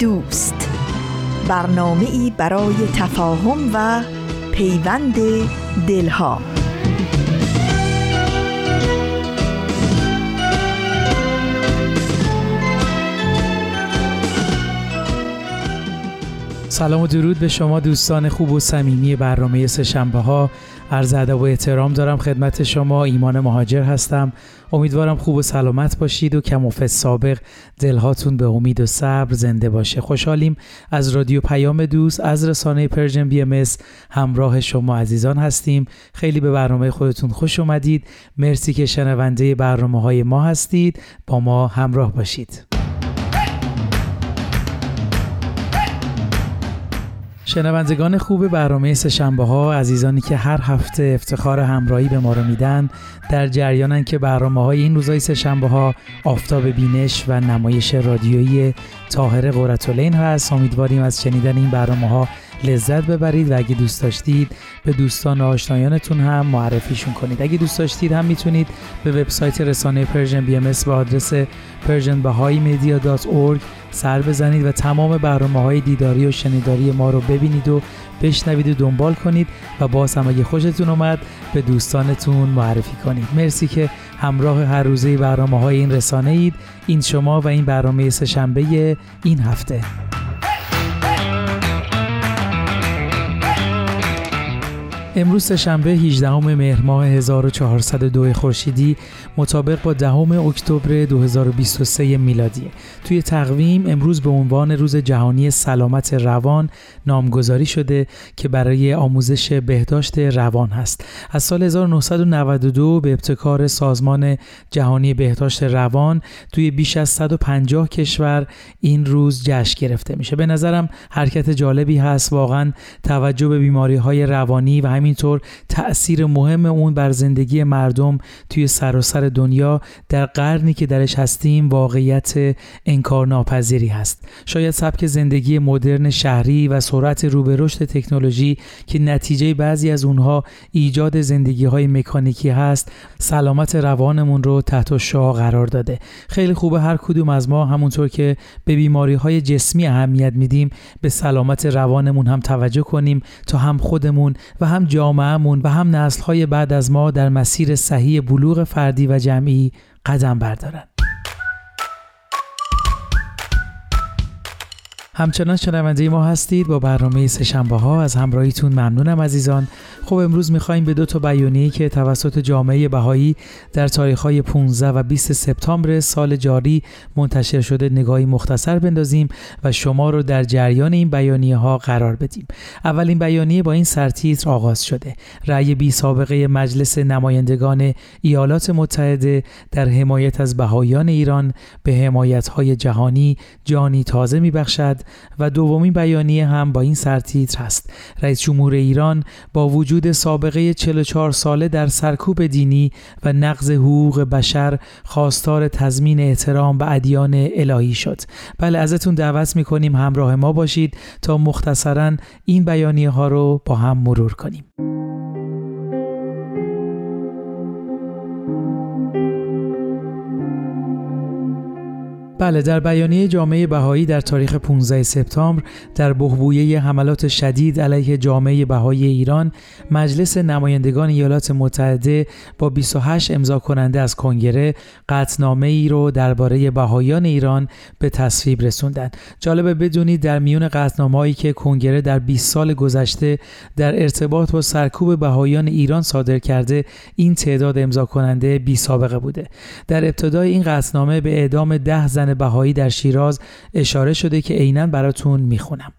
دوست. برنامه ای برای تفاهم و پیوند دلها. سلام و درود به شما دوستان خوب و صمیمی برنامه سهشنبه ها عرض ادب و احترام دارم خدمت شما. ایمان مهاجر هستم. امیدوارم خوب و سلامت باشید و کموفت سابق. دلهاتون به امید و صبر زنده باشه. خوشحالیم از رادیو پیام دوست از رسانه Persian BM همراه شما عزیزان هستیم. خیلی به برنامه خودتون خوش اومدید. مرسی که شنونده برنامه های ما هستید. با ما همراه باشید. شنوندگان خوب برنامه سهشنبه ها عزیزانی که هر هفته افتخار همراهی به ما رو میدن در جریانن که برنامه های این روزای سهشنبه ها آفتاب بینش و نمایش رادیویی طاهر قرتالعین هست. امیدواریم از شنیدن این برنامه ها لذت ببرید و اگه دوست داشتید به دوستان و آشنایانتون هم معرفیشون کنید. اگه دوست داشتید هم می‌تونید به وبسایت رسانه Persian BM به آدرس persianbahaimedia.org سر بزنید و تمام برنامه های دیداری و شنیداری ما رو ببینید و بشنوید و دنبال کنید و باز هم اگه خوشتون اومد به دوستانتون معرفی کنید. مرسی که همراه هر روزه برنامه های این رسانه اید این شما و این برنامه سهشنبه این هفته. امروز شنبه 18 مهر ماه 1402 خورشیدی مطابق با دهم اکتبر 2023 میلادی. توی تقویم امروز به عنوان روز جهانی سلامت روان نامگذاری شده که برای آموزش بهداشت روان هست. از سال 1992 به ابتکار سازمان جهانی بهداشت روان توی بیش از 150 کشور این روز جشن گرفته میشه. به نظرم حرکت جالبی هست. واقعا توجه به بیماری های روانی و همینطور تأثیر مهم اون بر زندگی مردم توی سراسر دنیا در قرنی که درش هستیم واقعیت انکارناپذیری هست. شاید سبک زندگی مدرن شهری و سرعت رو به رشد تکنولوژی که نتیجه بعضی از اونها ایجاد زندگی های مکانیکی هست سلامت روانمون رو تحت شعا قرار داده. خیلی خوبه هر کدوم از ما همونطور که به بیماری های جسمی اهمیت میدیم به سلامت روانمون هم توجه کنیم تا هم خودمون و هم جامعهمون و هم نسلهای بعد از ما در مسیر صحیح بلوغ فردی و جمعی قدم بردارن. همچنان شنونده ما هستید با برنامه سهشنبه ها از همراهیتون ممنونم عزیزان. خب امروز می‌خوایم به دو تا بیانیه که توسط جامعه بهایی در تاریخ های 15 و 20 سپتامبر سال جاری منتشر شده نگاهی مختصر بندازیم و شما رو در جریان این بیانیه ها قرار بدیم. اولین بیانیه با این سرتیتر آغاز شده. رأی بی سابقه مجلس نمایندگان ایالات متحده در حمایت از بهایان ایران به حمایت های جهانی جانی تازه میبخشد و دومین بیانیه هم با این سرتیتر هست. رئیس جمهور ایران با وجود سابقه 44 ساله در سرکوب دینی و نقض حقوق بشر خواستار تضمین احترام به ادیان الهی شد. بله ازتون دعوت می‌کنیم همراه ما باشید تا مختصرا این بیانیه ها رو با هم مرور کنیم. بله در بیانیه جامعه بهایی در تاریخ 15 سپتامبر در بهبویه حملات شدید علیه جامعه بهایی ایران مجلس نمایندگان ایالات متحده با 28 امضا کننده از کنگره قطنامه ای رو درباره بهایان ایران به تصویب رسوندند. جالبه بدونید در میون قطنامه‌ای که کنگره در 20 سال گذشته در ارتباط با سرکوب بهایان ایران صادر کرده این تعداد امضا کننده بی سابقه بوده. در ابتدای این قطنامه به اعدام ده زن بهایی در شیراز اشاره شده که عینا براتون می‌خونم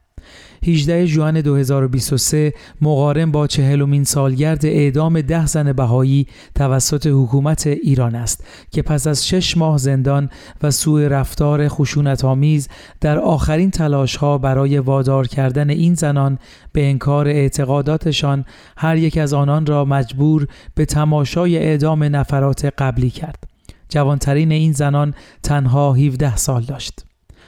18 ژوئن 2023 مقارن با چهلمین سالگرد اعدام ده زن بهایی توسط حکومت ایران است که پس از شش ماه زندان و سوء رفتار خشونت آمیز در آخرین تلاش ها برای وادار کردن این زنان به انکار اعتقاداتشان هر یک از آنان را مجبور به تماشای اعدام نفرات قبلی کرد. جوانترین این زنان تنها 17 سال داشت.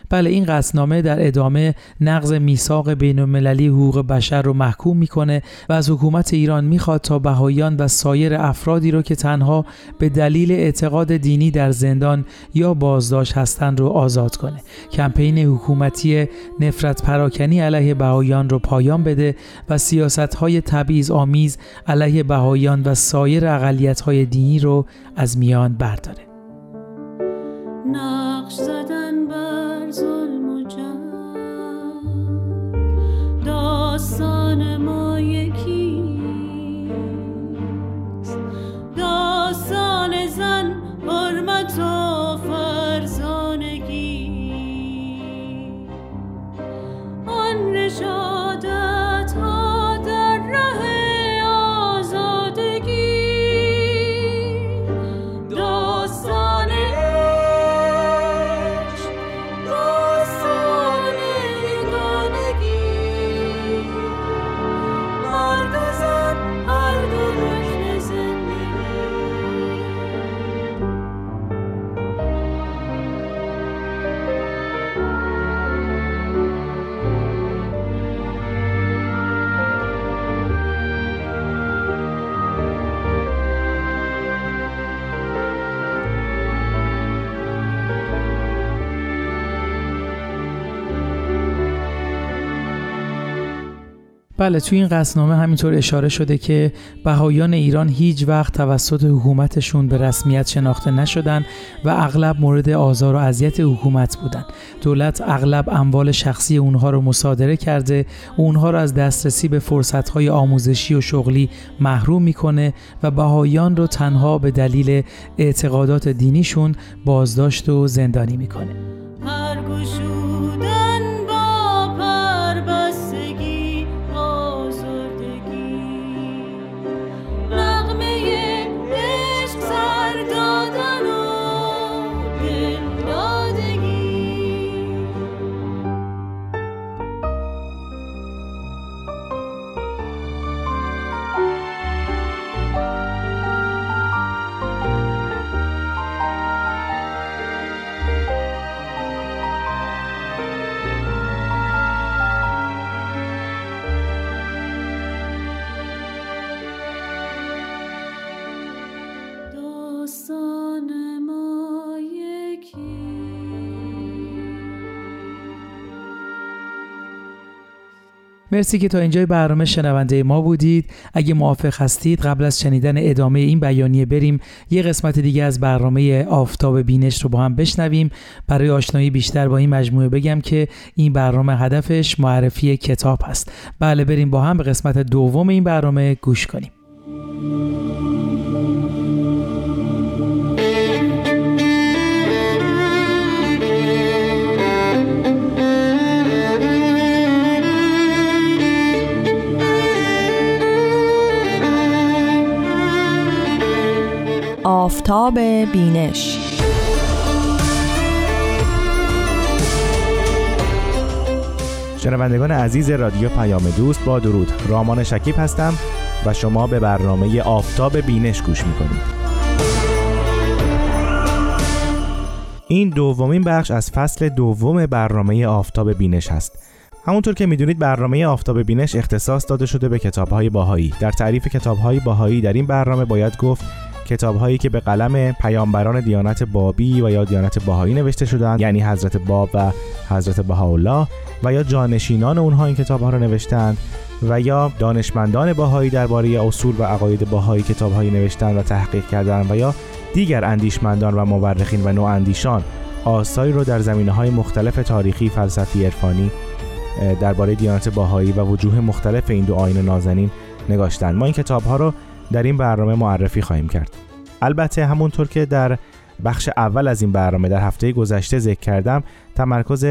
بله این قصنامه در ادامه نقض میثاق بین المللی حقوق بشر رو محکوم می‌کنه و از حکومت ایران می‌خواد تا بهاییان و سایر افرادی رو که تنها به دلیل اعتقاد دینی در زندان یا بازداشت هستند رو آزاد کنه کمپین حکومتی نفرت پراکنی علیه بهاییان رو پایان بده و سیاست های تبعیض آمیز علیه بهاییان و سایر اقلیت های دینی رو از میان برداره No. بله توی این قصنامه همینطور اشاره شده که بهایان ایران هیچ وقت توسط حکومتشون به رسمیت شناخته نشدن و اغلب مورد آزار و اذیت حکومت بودن. دولت اغلب اموال شخصی اونها رو مصادره کرده اونها رو از دسترسی به فرصتهای آموزشی و شغلی محروم می‌کنه و بهایان رو تنها به دلیل اعتقادات دینیشون بازداشت و زندانی می‌کنه. مرسی که تا اینجای برنامه شنونده ما بودید. اگه موافق هستید قبل از شنیدن ادامه این بیانیه بریم یه قسمت دیگه از برنامه آفتاب بینش رو با هم بشنویم. برای آشنایی بیشتر با این مجموعه بگم که این برنامه هدفش معرفی کتاب هست. بله بریم با هم به قسمت دوم این برنامه گوش کنیم. آفتاب بینش. شنوندگان عزیز رادیو پیام دوست با درود. رامان شکیب هستم و شما به برنامه آفتاب بینش گوش می‌کنید. این دومین بخش از فصل دوم برنامه آفتاب بینش هست. همونطور که می‌دونید برنامه آفتاب بینش اختصاص داده شده به کتابهای باهایی. در تعریف کتابهای باهایی در این برنامه باید گفت کتابهایی که به قلم پیامبران دیانت بابی و یا دیانت باهایی نوشته شدند یعنی حضرت باب و حضرت بهاءالله و یا جانشینان اونها این کتابها را نوشتند و یا دانشمندان باهایی درباره اصول و عقاید باهایی کتابهایی نوشتند و تحقیق کردند و یا دیگر اندیشمندان و مورخین و نواندیشان آثاری رو در زمینه های مختلف تاریخی، فلسفی، عرفانی درباره دیانت باهایی و وجوه مختلف این دو آیین نازنین نگاشتند. ما این کتاب ها رو در این برنامه معرفی خواهیم کرد. البته همونطور که در بخش اول از این برنامه در هفته گذشته ذکر کردم تمرکز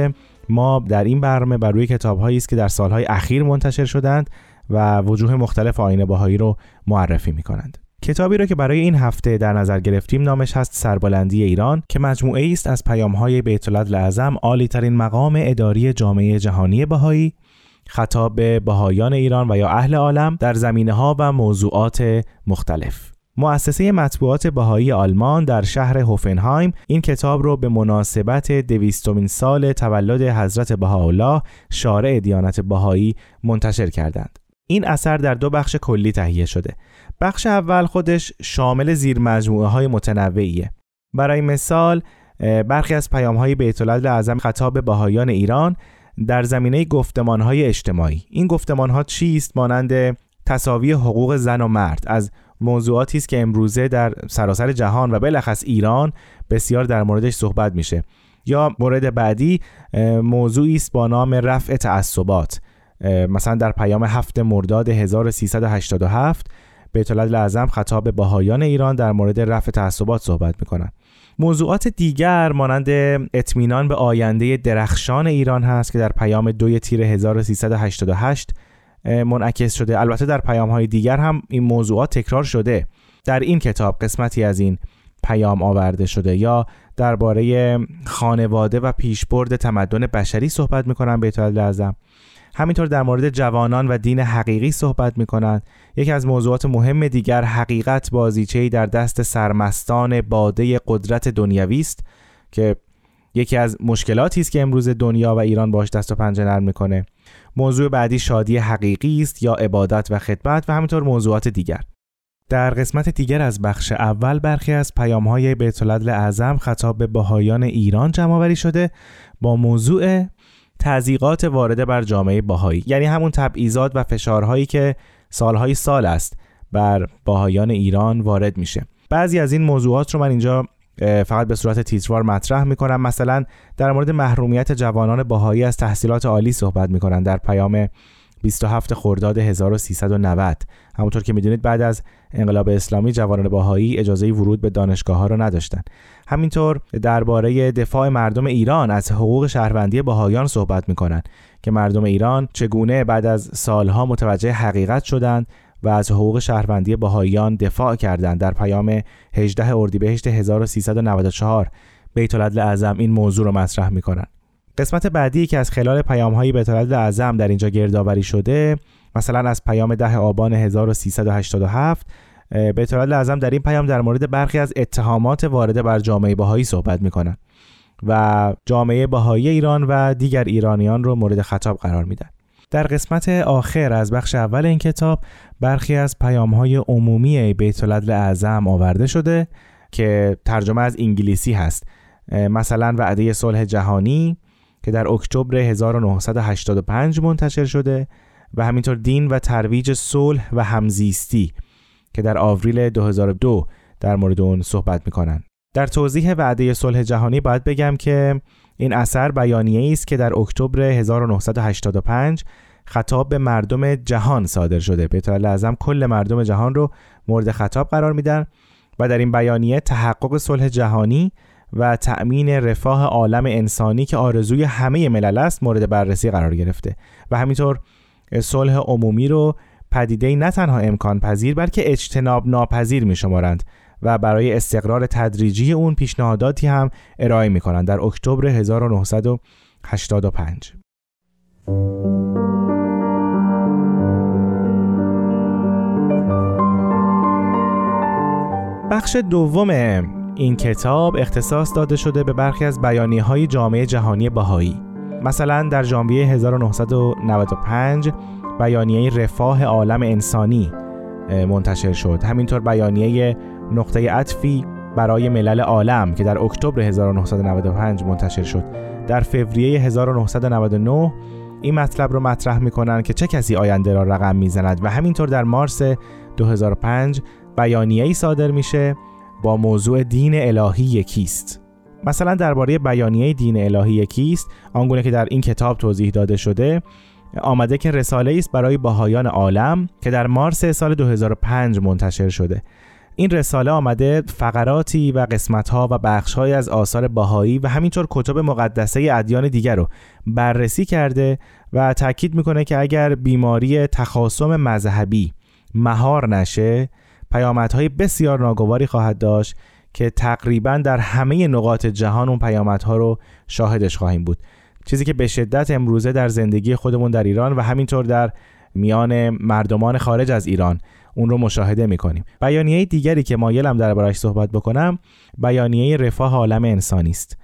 ما در این برنامه بر روی کتابهایی است که در سالهای اخیر منتشر شدند و وجوه مختلف آین باهایی رو معرفی می کنند. کتابی رو که برای این هفته در نظر گرفتیم نامش هست سربلندی ایران که مجموعه است از پیامهای بیت العدل اعظم عالی ترین مقام اداری جامعه جهانی بهایی خطاب به بهایان ایران و یا اهل عالم در زمینه ها و موضوعات مختلف مؤسسه مطبوعات بهایی آلمان در شهر هوفنهایم این کتاب رو به مناسبت دویستمین سال تولد حضرت بهاءالله شارع دیانت بهایی منتشر کردند. این اثر در دو بخش کلی تهیه شده. بخش اول خودش شامل زیر مجموعه های متنوعیه. برای مثال برخی از پیام های بیت اعظم خطاب بهایان ایران در زمینه گفتمان های اجتماعی. این گفتمان ها چیست؟ مانند تصاوی حقوق زن و مرد. از موضوعاتی است که امروزه در سراسر جهان و بلخص ایران بسیار در موردش صحبت میشه. یا مورد بعدی موضوعی است با نام رفع تعصبات. مثلا در پیام هفت مرداد 1387 بیت اعظم خطاب به بهایان ایران در مورد رفع تعصبات صحبت می‌کنن موضوعات دیگر مانند اطمینان به آینده درخشان ایران هست که در پیام دوی تیر 1388 منعکس شده. البته در پیام های دیگر هم این موضوعات تکرار شده. در این کتاب قسمتی از این پیام آورده شده. یا درباره خانواده و پیشبرد تمدن بشری صحبت می‌کنن بیت اعظم همینطور در مورد جوانان و دین حقیقی صحبت می‌کنند یکی از موضوعات مهم دیگر حقیقت بازیچه‌ای در دست سرمستان باده قدرت دنیوی است که یکی از مشکلاتی است که امروز دنیا و ایران باش دست و پنجه نرم می‌کنه. موضوع بعدی شادی حقیقی است یا عبادت و خدمت و همینطور موضوعات دیگر. در قسمت دیگر از بخش اول برخی از پیام های بیت اعظم خطاب به بهایان ایران جمع شده با موضوع تضییقات وارده بر جامعه باهایی یعنی همون تبعیضات و فشارهایی که سالهای سال است بر باهایان ایران وارد میشه. بعضی از این موضوعات رو من اینجا فقط به صورت تیتروار مطرح می‌کنم. مثلا در مورد محرومیت جوانان باهایی از تحصیلات عالی صحبت می‌کنن در پیام 27 خرداد 1390 همونطور که می‌دونید بعد از انقلاب اسلامی جوانان باهایی اجازه ورود به دانشگاه ها رو نداشتن همینطور درباره دفاع مردم ایران از حقوق شهروندی باهایان صحبت می‌کنن که مردم ایران چگونه بعد از سالها متوجه حقیقت شدند و از حقوق شهروندی بهاییان دفاع کردند. در پیام 18 اردیبهشت 1394 بیت اعظم این موضوع رو مطرح می‌کنن قسمت بعدی که از خلال پیام های بیت العدل اعظم در اینجا گردآوری شده مثلا از پیام 10 آبان 1387 بیت العدل اعظم در این پیام در مورد برخی از اتهامات وارده بر جامعه بهایی صحبت می‌کنن و جامعه بهایی ایران و دیگر ایرانیان رو مورد خطاب قرار میدن. در قسمت آخر از بخش اول این کتاب برخی از پیام های عمومی بیت اعظم آورده شده که ترجمه از انگلیسی هست. مثلا وعده صلح جهانی که در اکتبر 1985 منتشر شده و همینطور دین و ترویج صلح و همزیستی که در آوریل 2002 در مورد اون صحبت می‌کنن در توضیح وعده صلح جهانی باید بگم که این اثر بیانیه است که در اکتبر 1985 خطاب به مردم جهان صادر شده. بیت اعظم کل مردم جهان رو مورد خطاب قرار میدن و در این بیانیه تحقق صلح جهانی و تأمین رفاه عالم انسانی که آرزوی همه ملل است مورد بررسی قرار گرفته. و همینطور صلح عمومی رو پدیده نه تنها امکان پذیر بلکه اجتناب ناپذیر می شمارند و برای استقرار تدریجی اون پیشنهاداتی هم ارائه می کنند در اکتبر 1985 بخش دوم این کتاب اختصاص داده شده به برخی از بیانی های جامعه جهانی بهایی. مثلا در ژانویه 1995 بیانیه رفاه عالم انسانی منتشر شد. همینطور بیانیه نقطه عطفی برای ملل عالم که در اکتبر 1995 منتشر شد. در فوریه 1999 این مطلب رو مطرح می‌کنن که چه کسی آینده را رقم می‌زند و همینطور در مارس 2005 بیانیه ای صادر میشه با موضوع دین الهی یکیست. مثلا درباره بیانیه دین الهی یکیست آنگونه که در این کتاب توضیح داده شده آمده که رساله است برای باهایان عالم که در مارس سال 2005 منتشر شده. این رساله آمده فقراتی و قسمتها و بخشهایی از آثار باهایی و همینطور کتب مقدسه ادیان دیگر رو بررسی کرده و تاکید می‌کنه که اگر بیماری تخاصم مذهبی مهار نشه پیامدهای بسیار ناگواری خواهد داشت که تقریبا در همه نقاط جهان اون پیامدها رو شاهدش خواهیم بود. چیزی که به شدت امروزه در زندگی خودمون در ایران و همینطور در میان مردمان خارج از ایران اون رو مشاهده می‌کنیم. بیانیه دیگری که مایلم دربارش صحبت بکنم بیانیه رفاه عالم انسانی است.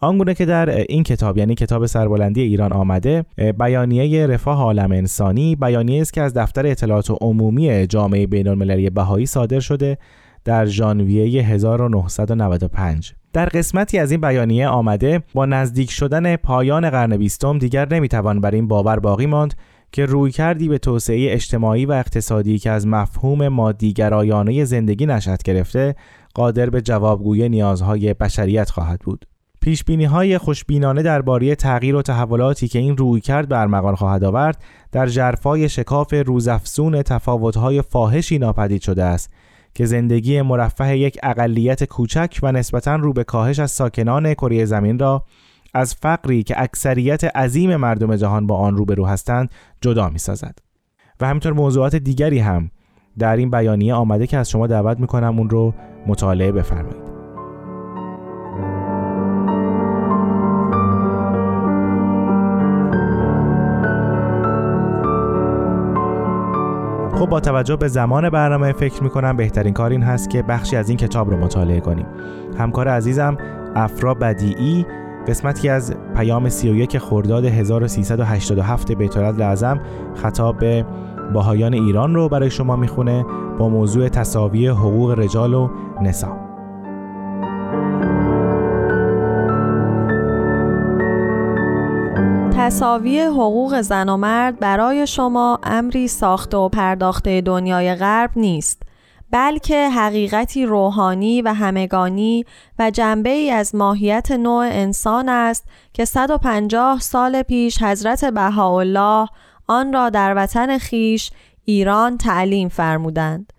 آنگونه که در این کتاب یعنی کتاب سربلندی ایران آمده بیانیه رفاه عالم انسانی بیانیه است که از دفتر اطلاعات عمومی جامعه بین المللی بهایی صادر شده در ژانویه 1995 در قسمتی از این بیانیه آمده با نزدیک شدن پایان قرن بیستم دیگر نمی‌توان بر این باور باقی ماند که روی کردی به توسعه اجتماعی و اقتصادی که از مفهوم مادیگرایانه زندگی نشأت گرفته قادر به جوابگوی نیازهای بشریت خواهد بود. پیش بینی های خوشبینانه درباره تغییر و تحولاتی که این روی کرد برمغان خواهد آورد در جرفای شکاف روزافزون تفاوت‌های فاحشی ناپدید شده است که زندگی مرفه یک اقلیت کوچک و نسبتا رو به کاهش از ساکنان کره زمین را از فقری که اکثریت عظیم مردم جهان با آن روبرو هستند جدا می سازد. و همینطور موضوعات دیگری هم در این بیانیه آمده که از شما دعوت می کنم اون رو مطالعه بفرمایید. خب با توجه به زمان برنامه فکر می کنم بهترین کار این هست که بخشی از این کتاب رو مطالعه کنیم. همکار عزیزم افرا بدیعی قسمتی از پیام 31 خرداد 1387 بیت لازم خطاب به باهایان ایران رو برای شما می‌خونه با موضوع تصاوی حقوق رجال و نسا. تصاوی حقوق زن و مرد برای شما امری ساخته و پرداخته دنیای غرب نیست بلکه حقیقتی روحانی و همگانی و جنبه ای از ماهیت نوع انسان است که 150 سال پیش حضرت بهاءالله آن را در وطن خیش ایران تعلیم فرمودند.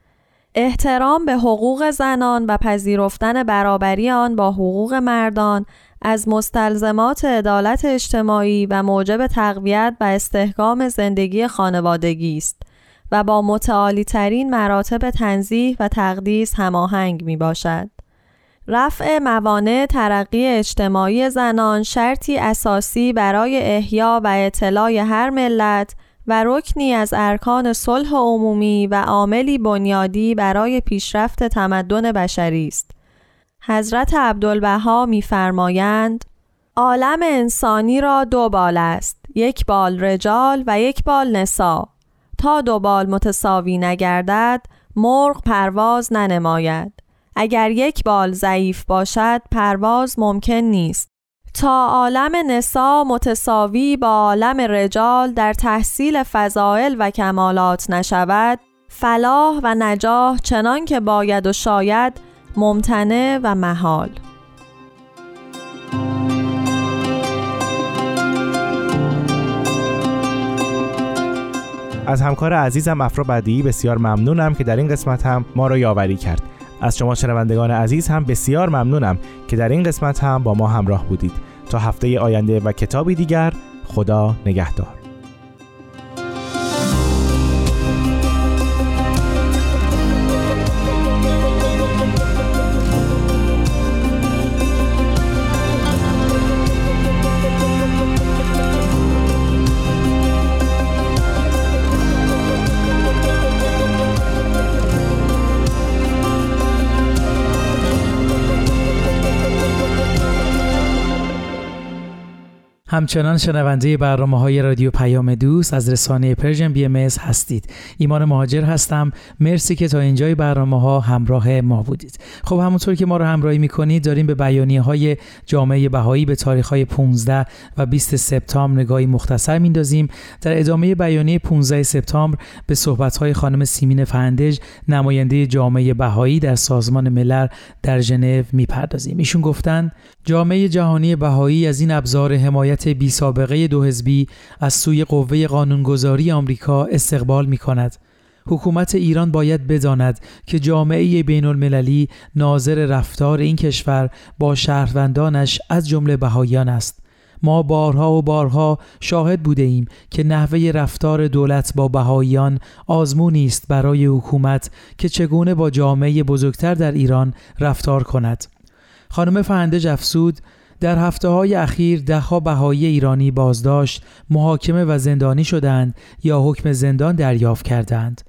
احترام به حقوق زنان و پذیرفتن برابری آن با حقوق مردان از مستلزمات عدالت اجتماعی و موجب تقویت و استحکام زندگی خانوادگی است و با متعالی ترین مراتب تنظیح و تقدیس هماهنگ می باشد. رفع موانع ترقی اجتماعی زنان شرطی اساسی برای احیا و اطلاع هر ملت و رکنی از ارکان صلح عمومی و عاملی بنیادی برای پیشرفت تمدن بشری است. حضرت عبدالبها می‌فرمایند عالم انسانی را دو بال است یک بال رجال و یک بال نسا. تا دو بال متساوی نگردد مرغ پرواز ننماید. اگر یک بال ضعیف باشد پرواز ممکن نیست. تا عالم نسا متساوی با عالم رجال در تحصیل فضائل و کمالات نشود فلاح و نجاح چنان که باید و شاید ممتنع و محال. از همکار عزیزم افرا بدی بسیار ممنونم که در این قسمت هم ما را یاوری کرد. از شما شنوندگان عزیز هم بسیار ممنونم که در این قسمت هم با ما همراه بودید. تا هفته آینده و کتابی دیگر خدا نگهدار. همچنان شنونده برنامه های رادیو پیام دوست از رسانه Persian BM هستید. ایمان مهاجر هستم. مرسی که تا اینجای برنامه ها همراه ما بودید. خب همونطور که ما رو همراهی می‌کنید داریم به بیانیه های جامعه بهایی به تاریخ های 15 و 20 سپتامبر نگاهی مختصر میندازیم. در ادامه بیانیه 15 سپتامبر به صحبت های خانم سیمین فهندژ نماینده جامعه بهایی در سازمان ملل در ژنو می‌پردازیم. ایشون گفتن جامعه جهانی بهایی از این ابزار حمایت بی سابقه دو حزبی از سوی قوه قانونگذاری آمریکا استقبال می کند. حکومت ایران باید بداند که جامعه بین المللی ناظر رفتار این کشور با شهروندانش از جمله بهاییان است ما بارها و بارها شاهد بوده ایم که نحوه رفتار دولت با بهاییان آزمونی است برای حکومت که چگونه با جامعه بزرگتر در ایران رفتار کند. خانم فهندج افسود در هفته های اخیر دهها بهایی ایرانی بازداشت، محاکمه و زندانی شدند یا حکم زندان دریافت کردند.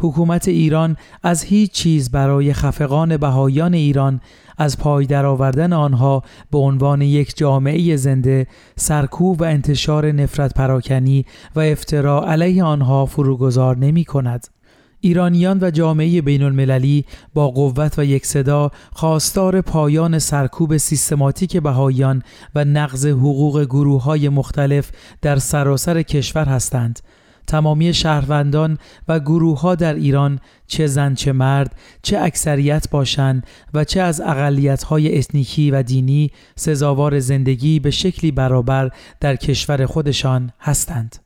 حکومت ایران از هیچ چیز برای خفقان بهایان ایران از پای درآوردن آنها به عنوان یک جامعه زنده سرکوب و انتشار نفرت پراکنی و افترا علیه آنها فروگذار نمی کند. ایرانیان و جامعه بین المللی با قوت و یک صدا خواستار پایان سرکوب سیستماتیک بهاییان و نقض حقوق گروه های مختلف در سراسر کشور هستند تمامی شهروندان و گروه ها در ایران چه زن چه مرد چه اکثریت باشند و چه از اقلیت های اتنیکی و دینی سزاوار زندگی به شکلی برابر در کشور خودشان هستند.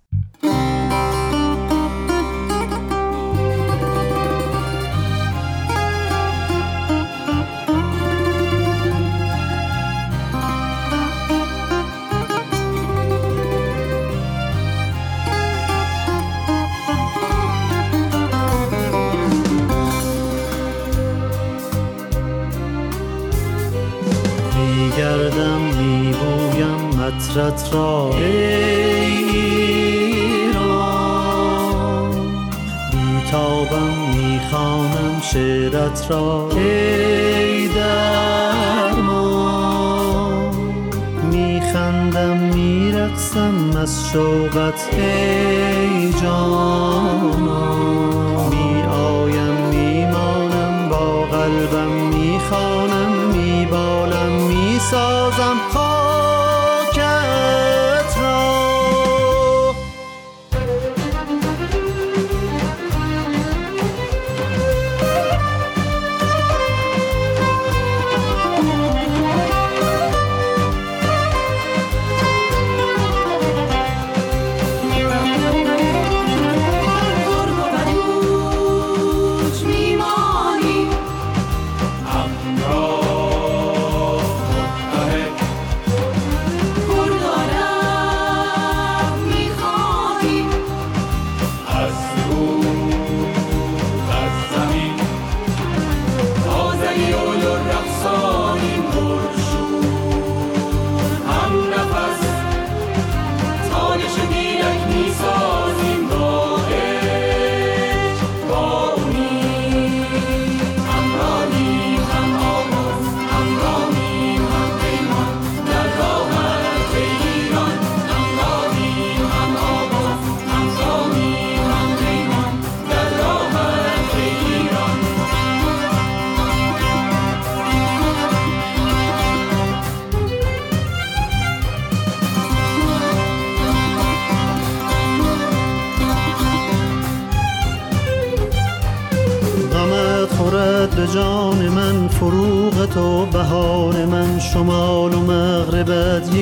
مطرت را ای بیتابم می‌خوانم شعرت را ای درمان. میخندم میرقصم از شوقت ای جانان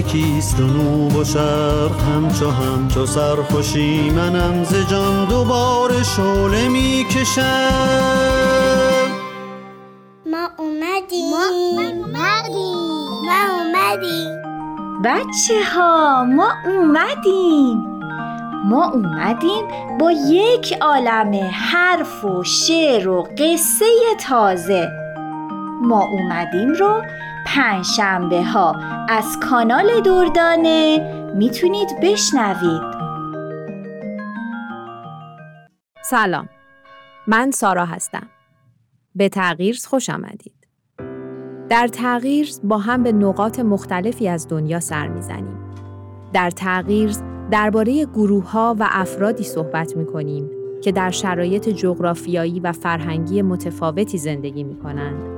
یکیست و نوب و شرق همچو همچو سرخوشی منم ز جان دوباره شعله می‌کشم. ما اومدیم. ما اومدیم. ما اومدیم. بچه ها ما اومدیم. ما اومدیم با یک عالم حرف و شعر و قصه تازه. ما اومدیم رو پنجشنبه ها. از کانال دردانه می‌تونید بشنوید. سلام. من سارا هستم. به تغییر خوش آمدید. در تغییر با هم به نقاط مختلفی از دنیا سر می‌زنیم. در تغییر درباره گروه ها و افرادی صحبت می کنیم که در شرایط جغرافیایی و فرهنگی متفاوتی زندگی می کنند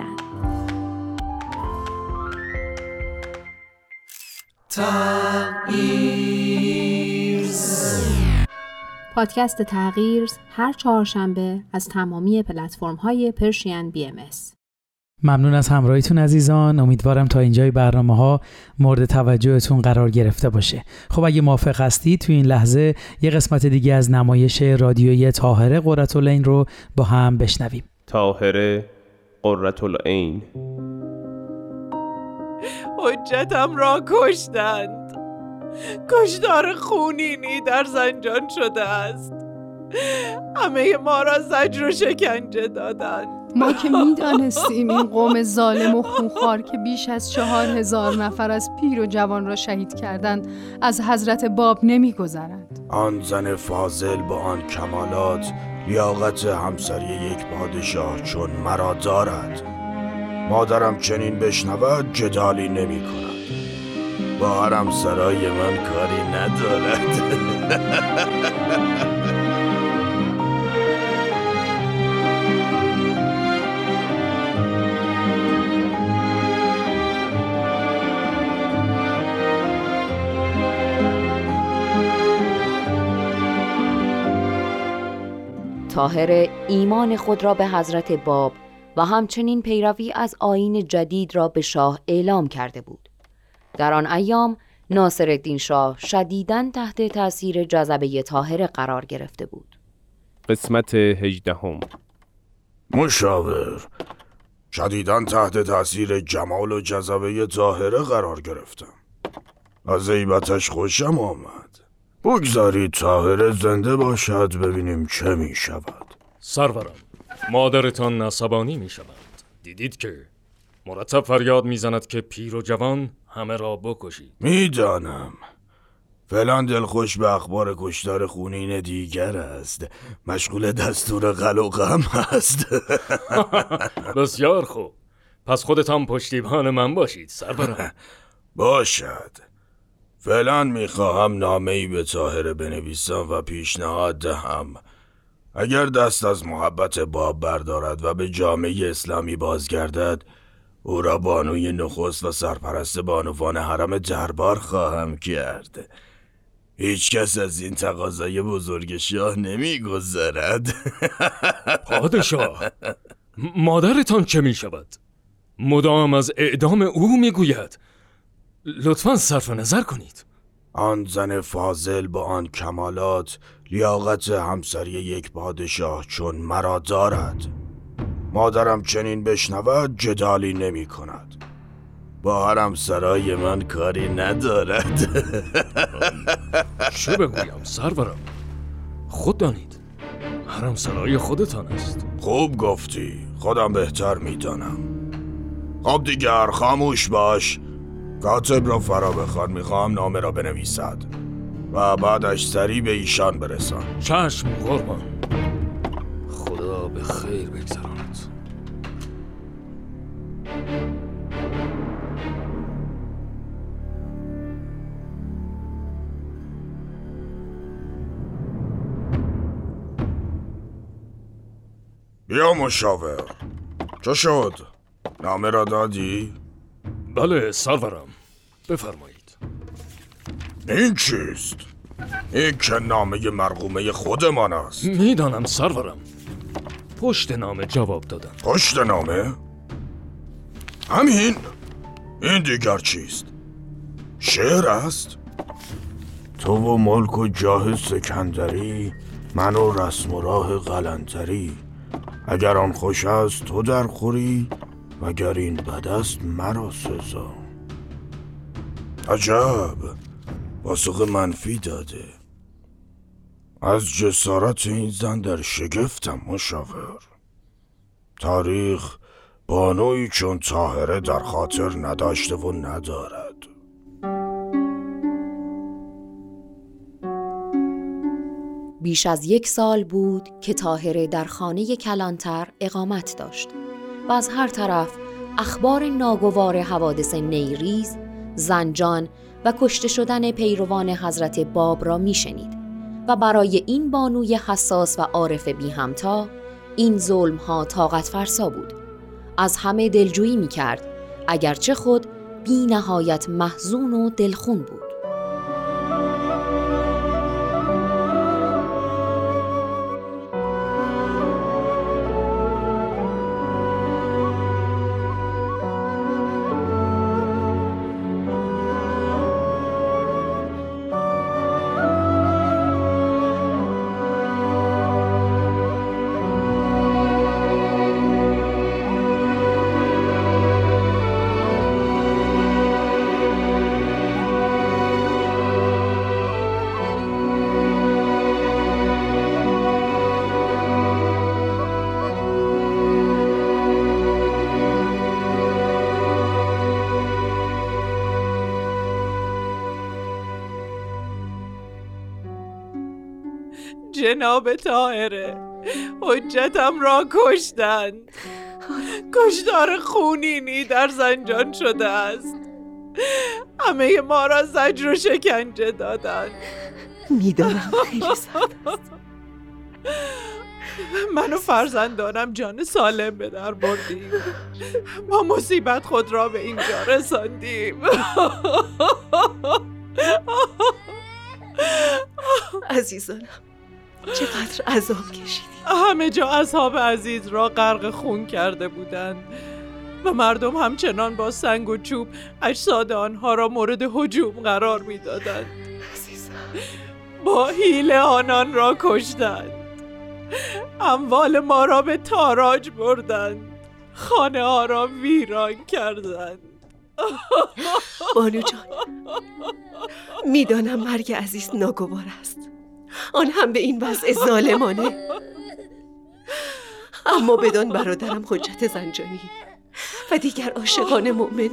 بدن. پادکست تغییر هر چهارشنبه از تمامی پلتفرم های پرشین بی ام ممنون از همراهیتون عزیزان. امیدوارم تا اینجای برنامه ها مورد توجهتون قرار گرفته باشه. خب اگه موافق هستی تو این لحظه یه قسمت دیگه از نمایش رادیویی تاهره قررت رو با هم بشنویم. تاهره قررت العین حجتم را کشتند. کشدار خونینی در زنجان شده است. همه ما را زجر و شکنجه دادند. ما که می‌دانستیم این قوم ظالم و خونخوار که بیش از چهار هزار نفر از پیر و جوان را شهید کردند از حضرت باب نمیگذرند. آن زن فاضل با آن کمالات لیاقت همسری یک پادشاه چون مرا دارد. مادرم چنین بشنود جدالی نمی کند. با حرم سرای من کاری ندارد. طاهر ایمان خود را به حضرت باب و همچنین پیروی از آین جدید را به شاه اعلام کرده بود. در آن ایام ناصر شاه شدیداً تحت تأثیر جذبه طاهره قرار گرفته بود. قسمت هجدهم مشاور شدیداً تحت تأثیر جمال و جذبه طاهره قرار گرفتم. از عیبتش خوشم آمد. بگذارید طاهره زنده باشد ببینیم چه می شود. سرورم مادرتان نصبانی می شود دیدید که مرتب فریاد می‌زند که پیر و جوان همه را بکشید. می‌دانم. فلان دلخوش به اخبار کشتار خونین دیگر است. مشغول دستور غم هست. بسیار خوب. پس خودتان پشتیبان من باشید سربرم باشد. فعلا می‌خواهم نامه ای به طاهره بنویسم و پیشنهاد دهم. اگر دست از محبت باب بردارد و به جامعه اسلامی بازگردد او را بانوی نخست و سرپرست بانوان حرم دربار خواهم کرد. هیچ کس از این تقاضای بزرگ شاه نمیگذرد. پادشاه مادرتان چه می شود؟ مدام از اعدام او می‌گوید. لطفا صرف نظر کنید. آن زن فاضل با آن کمالات لیاقت همسری یک پادشاه چون مرا دارد. مادرم چنین بشنود جدالی نمی کند. با حرم سرای من کاری ندارد. چه بگویم سرورم. خود دانید حرم سرای خودتان است. خوب گفتی خودم بهتر می‌دانم خب دیگر خاموش باش. کاتب را فرا بخوان می‌خواهم نامه را بنویسد. و بعدش سریع به ایشان برسان. چشم قربان. خدا به خیر بگذراند بیا مشاور. چه شد؟ نامه را دادی؟ بله سرورم بفرمایید این چیست؟ این که نامه مرقومه خودمان است می‌دانم سرورم پشت نامه جواب دادم پشت نامه؟ همین؟ این دیگر چیست؟ شعر است؟ تو و ملک و جاه سکندری من و رسم و راه قلنتری اگر آن خوش است تو در خوری مگر این بد است مرا سزا؟ عجب! پاسخ منفی داده. از جسارت این زن در شگفتم مشاور. تاریخ بانوی چون تاهره در خاطر نداشته و ندارد. بیش از یک سال بود که تاهره در خانه کلانتر اقامت داشت. از هر طرف اخبار ناگوار حوادث نیریز، زنجان و کشته شدن پیروان حضرت باب را میشنید و برای این بانوی حساس و عارف بی همتا این ظلم ها طاقت فرسا بود. از همه دلجویی می کرد اگرچه خود بی نهایت محزون و دلخون بود. جناب تاهره حجتم را کشتند کشتار خونینی در زنجان شده است. همه ما را زجر و شکنجه دادند می‌دانم خیلی سخت است. من و فرزندانم جان سالم به در بردیم. ما مصیبت خود را به اینجا رساندیم. عزیزانم. چقدر عذاب کشیدی؟ همه جا اصحاب عزیز را غرق خون کرده بودند و مردم همچنان با سنگ و چوب اجساد آنها را مورد هجوم قرار می‌دادند. با حیله آنان را کشتند. اموال ما را به تاراج بردند. خانه ها را ویران کردند. بانو جان می‌دانم مرگ عزیز ناگوار است. آن هم به این وضع ظالمانه. اما بدان برادرم حجت زنجانی و دیگر عاشقان مؤمن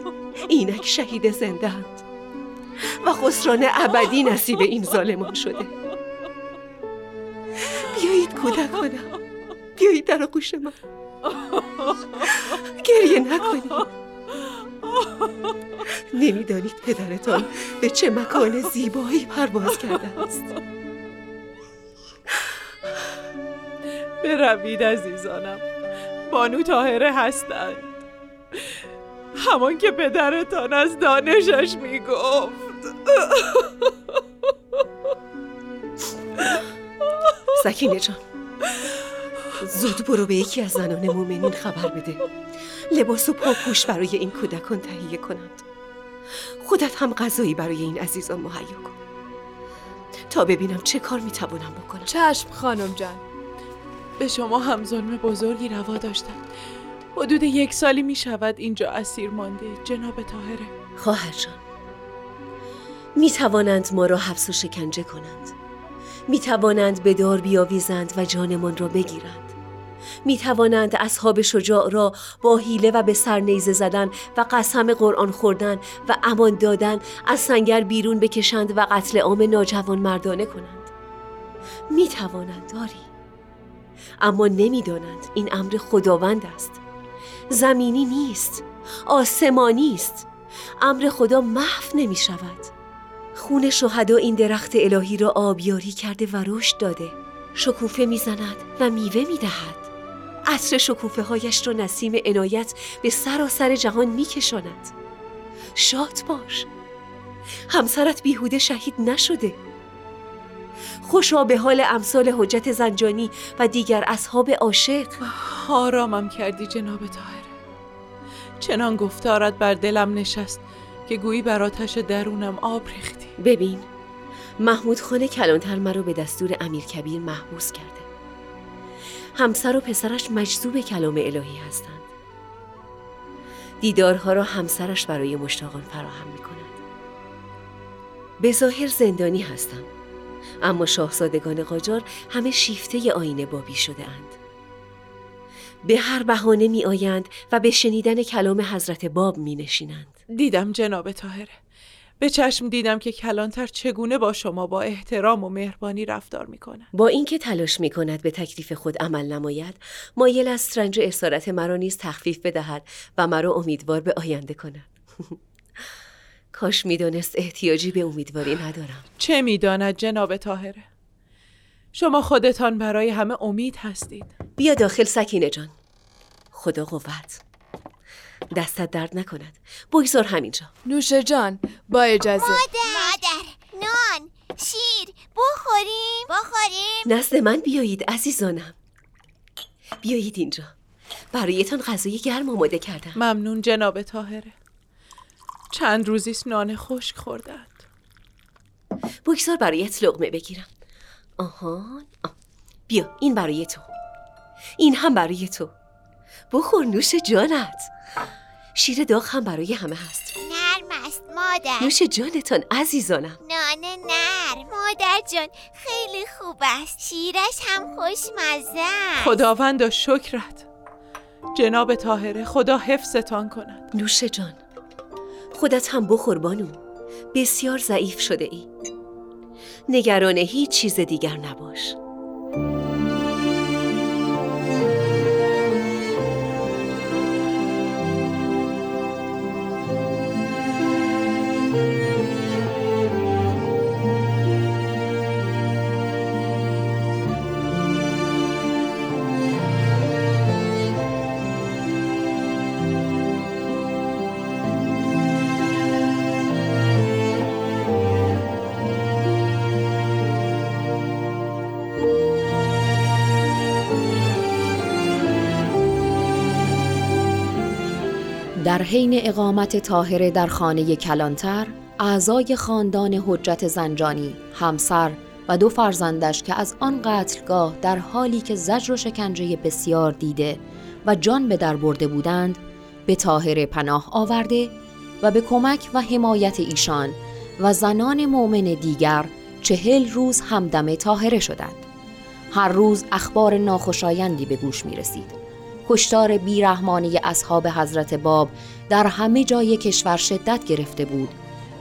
اینک شهید زندند و خسران ابدی نصیب این ظالمان شده. بیایید کودکانم بیایید در آغوش من. گریه نکنید. نمی‌دانید پدرتان به چه مکان زیبایی پرواز کرده است. بروید عزیزانم. بانو تاهره هستند. همان که پدرتان از دانشش می‌گفت. سکینه جان زود برو به یکی از زنان مومنین خبر بده. لباس و پاپوش برای این کودکان تهیه کنند. خودت هم غذایی برای این عزیزان مهیا کن. تا ببینم چه کار می‌توانم بکنم. چشم خانم جان. به شما هم ظلم بزرگی روا داشتند حدود یک سالی می شود اینجا اسیر مانده جناب تاهره خواهر جان می توانند ما را حبس و شکنجه کنند. می توانند به دار بیاویزند و جانمان را بگیرند. می توانند اصحاب شجاع را با حیله و به سر نیزه زدن و قسم قرآن خوردن و امان دادن از سنگر بیرون بکشند و قتل عام ناجوان مردانه کنند. می توانند داری اما نمی‌دانند این امر خداوند است. زمینی نیست آسمانی است. امر خدا محو نمی شود خون شهدا این درخت الهی را آبیاری کرده و رشد داده. شکوفه می‌زند و میوه می‌دهد. عطر شکوفه هایش را نسیم عنایت به سراسر جهان میکشاند. شاد باش. همسرت بیهوده شهید نشده. خوشا به حال امثال حجت زنجانی و دیگر اصحاب عاشق. آرامم کردی جناب تاهره چنان گفتارت بر دلم نشست که گویی بر آتش درونم آب ریختی. ببین محمود خانه کلانتر مرا به دستور امیر کبیر محبوس کرده. همسر و پسرش مجذوب کلام الهی هستند دیدارها را همسرش برای مشتاقان فراهم می کند به ظاهر زندانی هستم اما شاهزادگان قاجار همه شیفته آینه بابی شده اند. به هر بهانه می آیند و به شنیدن کلام حضرت باب می نشینند. دیدم جناب تاهره به چشم دیدم که کلانتر چگونه با شما با احترام و مهربانی رفتار می کند. با اینکه تلاش می کند به تکلیف خود عمل نماید مایل است رنج اسارت مرا نیز تخفیف بدهد و مرا امیدوار به آینده کند. کاش می‌دانست احتیاجی به امیدواری ندارم. چه می‌داند جناب تاهره شما خودتان برای همه امید هستید. بیا داخل سکینه جان. خدا قوت. دستت درد نکند. بگذار همینجا. نوشه جان با اجازه. مادر. نان شیر بخوریم. بخوریم. نزد من بیایید عزیزانم. بیایید اینجا. برایتان غذای گرم آماده کردم. ممنون جناب تاهره چند روزیست نان خشک خوردند بگذار برایت لغمه بگیرم. آهان آه. بیا این برای تو. این هم برای تو. بخور نوش جانت. شیر داغ هم برای همه هست. نرم است مادر. نوش جانتان عزیزانم. نان نرم. مادر جان خیلی خوب است. شیرش هم خوشمزه است. خداوند شکرت. جناب تاهره خدا حفظتان کند. نوش جان خودت هم بخور بانو. بسیار ضعیف شده ای. نگران هیچ چیز دیگر نباش. حین اقامت طاهره در خانه کلانتر اعضای خاندان حجت زنجانی همسر و دو فرزندش که از آن قتلگاه در حالی که زجر و شکنجه بسیار دیده و جان به در برده بودند به طاهره پناه آورده و به کمک و حمایت ایشان و زنان مؤمن دیگر چهل روز همدم طاهره شدند. هر روز اخبار ناخوشایندی به گوش می رسید کشتار بیرحمانه اصحاب حضرت باب در همه جای کشور شدت گرفته بود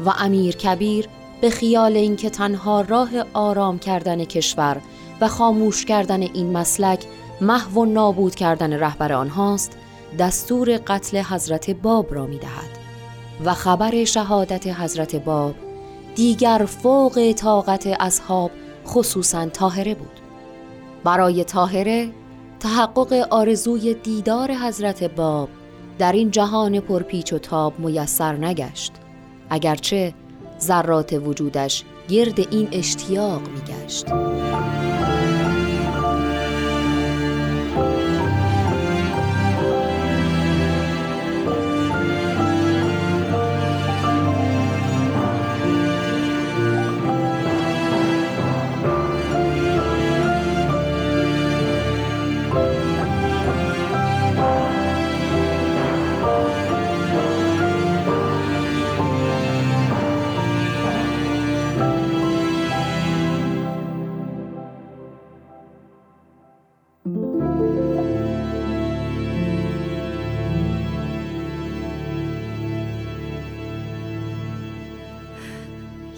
و امیر کبیر به خیال اینکه تنها راه آرام کردن کشور و خاموش کردن این مسلک محو و نابود کردن رهبر آنهاست دستور قتل حضرت باب را می دهد و خبر شهادت حضرت باب دیگر فوق طاقت اصحاب خصوصا تاهره بود. برای تاهره تحقق آرزوی دیدار حضرت باب در این جهان پرپیچ و تاب میسر نگشت اگرچه ذرات وجودش گرد این اشتیاق میگشت.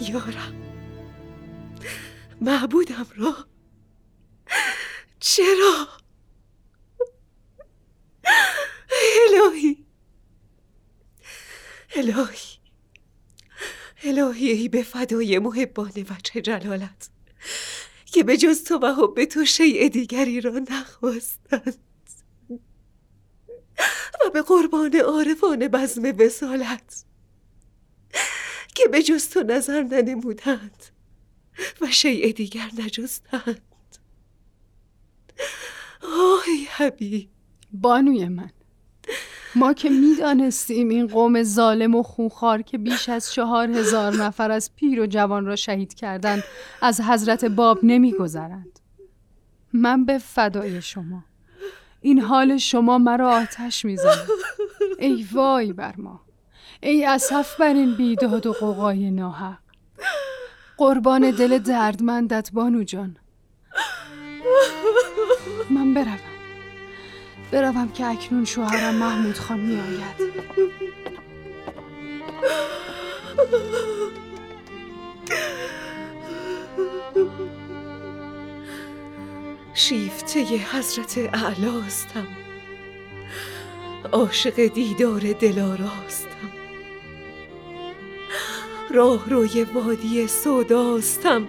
یارم. معبودم را چرا؟ الهی. الهی. الهی ای به فدای محبان وجه جلالت. که به جز تو و حب تو شیء دیگری را نخواستند. و به قربان عارفان بزم وسالت که به جز تو نظر ننمودند و شیء دیگر نجستند. آی حبیب. بانوی من ما که می‌دانستیم این قوم ظالم و خونخوار که بیش از چهار هزار نفر از پیر و جوان را شهید کردند از حضرت باب نمیگذرند. من به فدای شما. این حال شما مرا آتش می‌زند. ای وای بر ما. ای اسف بر این بیداد و قوقای ناحق. قربان دل دردمندت بانو جان. من بروم. بروم که اکنون شوهرم محمود خان می آید. شیفته حضرت اعلاستم. عاشق دیدار دلاراستم. راه روی وادی سوداستم.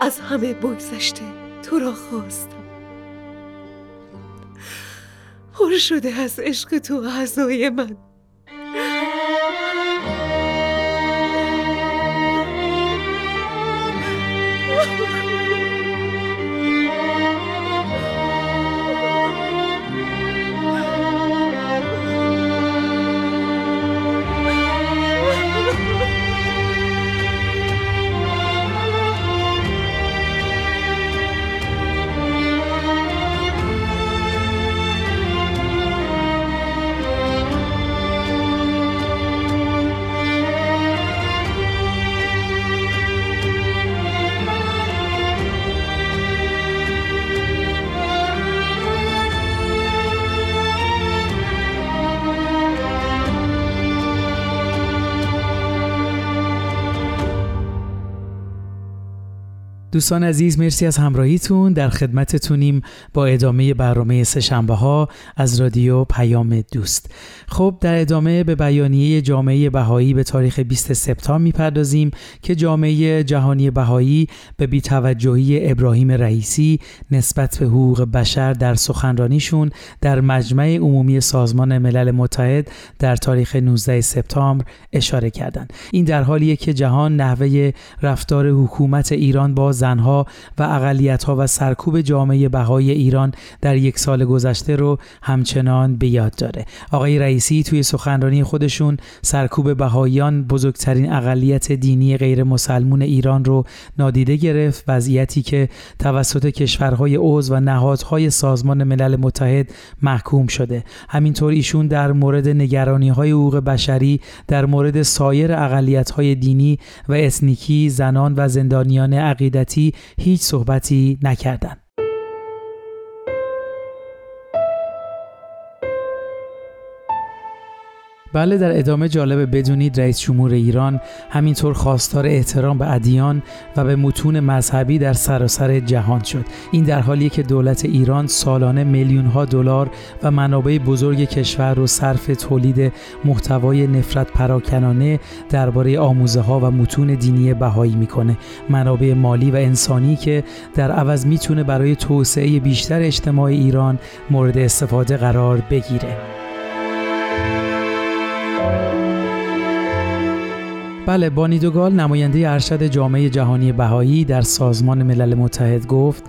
از همه بگذشته تو را خواستم. پر شده از عشق تو اعضای من. دوستان عزیز مرسی از همراهیتون. در خدمتتونیم با ادامه برنامه سهشنبه ها از رادیو پیام دوست. خب در ادامه به بیانیه جامعه بهایی به تاریخ 20 سپتامبر می‌پردازیم که جامعه جهانی بهایی به بیتوجهی ابراهیم رئیسی نسبت به حقوق بشر در سخنرانیشون در مجمع عمومی سازمان ملل متحد در تاریخ 19 سپتامبر اشاره کردند. این در حالیه که جهان نحوه رفتار حکومت ایران با زنها و اقلیتها و سرکوب جامعه بهای ایران در یک سال گذشته رو همچنان به یاد داره. آقای رئیسی توی سخنرانی خودشون سرکوب بهاییان بزرگترین اقلیت دینی غیر مسلمون ایران رو نادیده گرفت. وضعیتی که توسط کشورهای عضو و نهادهای سازمان ملل متحد محکوم شده. همینطور ایشون در مورد نگرانی های حقوق بشری در مورد سایر اقلیت های دینی و اسنیکی زنان و زندانیان عقیدتی هیچ صحبتی نکردند. بله در ادامه جالب بدونید رئیس جمهور ایران همینطور خواستار احترام به ادیان و به متون مذهبی در سراسر جهان شد. این در حالیه که دولت ایران سالانه میلیون ها دلار و منابع بزرگ کشور رو صرف تولید محتوای نفرت پراکنانه درباره آموزه ها و متون دینی بهایی می‌کنه. منابع مالی و انسانی که در عوض می‌تونه برای توسعه بیشتر اجتماع ایران مورد استفاده قرار بگیره. بله بانی دوگال نماینده ارشد جامعه جهانی بهایی در سازمان ملل متحد گفت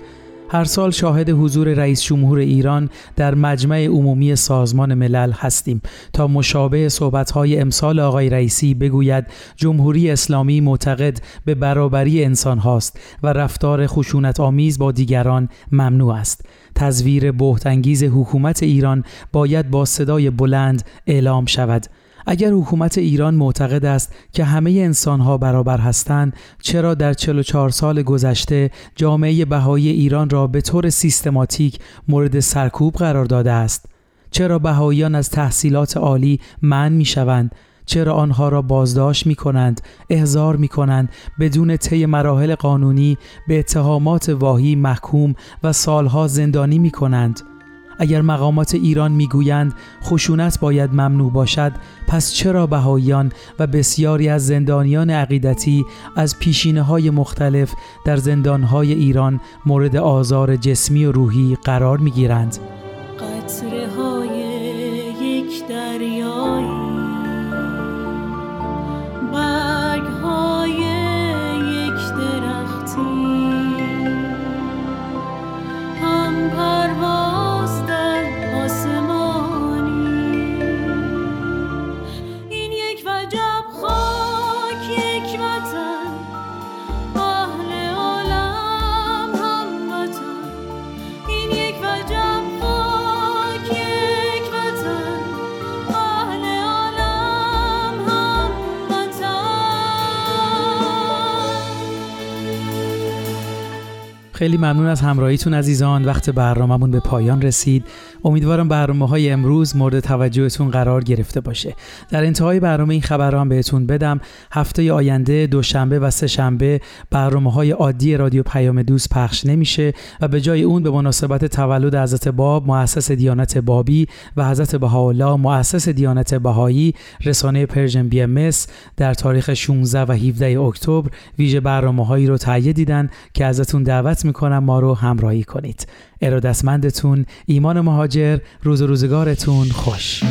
هر سال شاهد حضور رئیس جمهور ایران در مجمع عمومی سازمان ملل هستیم تا مشابه صحبت‌های امسال آقای رئیسی بگوید جمهوری اسلامی معتقد به برابری انسان هاست و رفتار خشونت آمیز با دیگران ممنوع است. تزویر بهتانگیز حکومت ایران باید با صدای بلند اعلام شود. اگر حکومت ایران معتقد است که همه انسانها برابر هستند چرا در 44 سال گذشته جامعه بهایی ایران را به طور سیستماتیک مورد سرکوب قرار داده است چرا بهاییان از تحصیلات عالی منع می شوند چرا آنها را بازداشت می کنند، احضار می کنند، بدون طی مراحل قانونی به اتهامات واهی محکوم و سالها زندانی می کنند؟ اگر مقامات ایران می‌گویند خشونت باید ممنوع باشد پس چرا بهاییان و بسیاری از زندانیان عقیدتی از پیشینه های مختلف در زندانهای ایران مورد آزار جسمی و روحی قرار می گیرند؟ خیلی ممنون از همراهیتون عزیزان. وقت برنامهمون به پایان رسید. امیدوارم برنامه های امروز مورد توجهتون قرار گرفته باشه. در انتهای برنامه این خبر هم بهتون بدم. هفته آینده دوشنبه و سه شنبه برنامه های عادی رادیو پیام دوست پخش نمیشه و به جای اون به مناسبت تولد حضرت باب مؤسس دیانت بابی و حضرت بهاءالله مؤسس دیانت بهایی رسانه Persian BM در تاریخ 16 و 17 اکتبر ویژه برنامه هایی رو تهیه دیدن که ازتون دعوت می‌کنم ما رو همراهی کنید. ارادتمندتون ایمان مهاجر روز و روزگارتون خوش.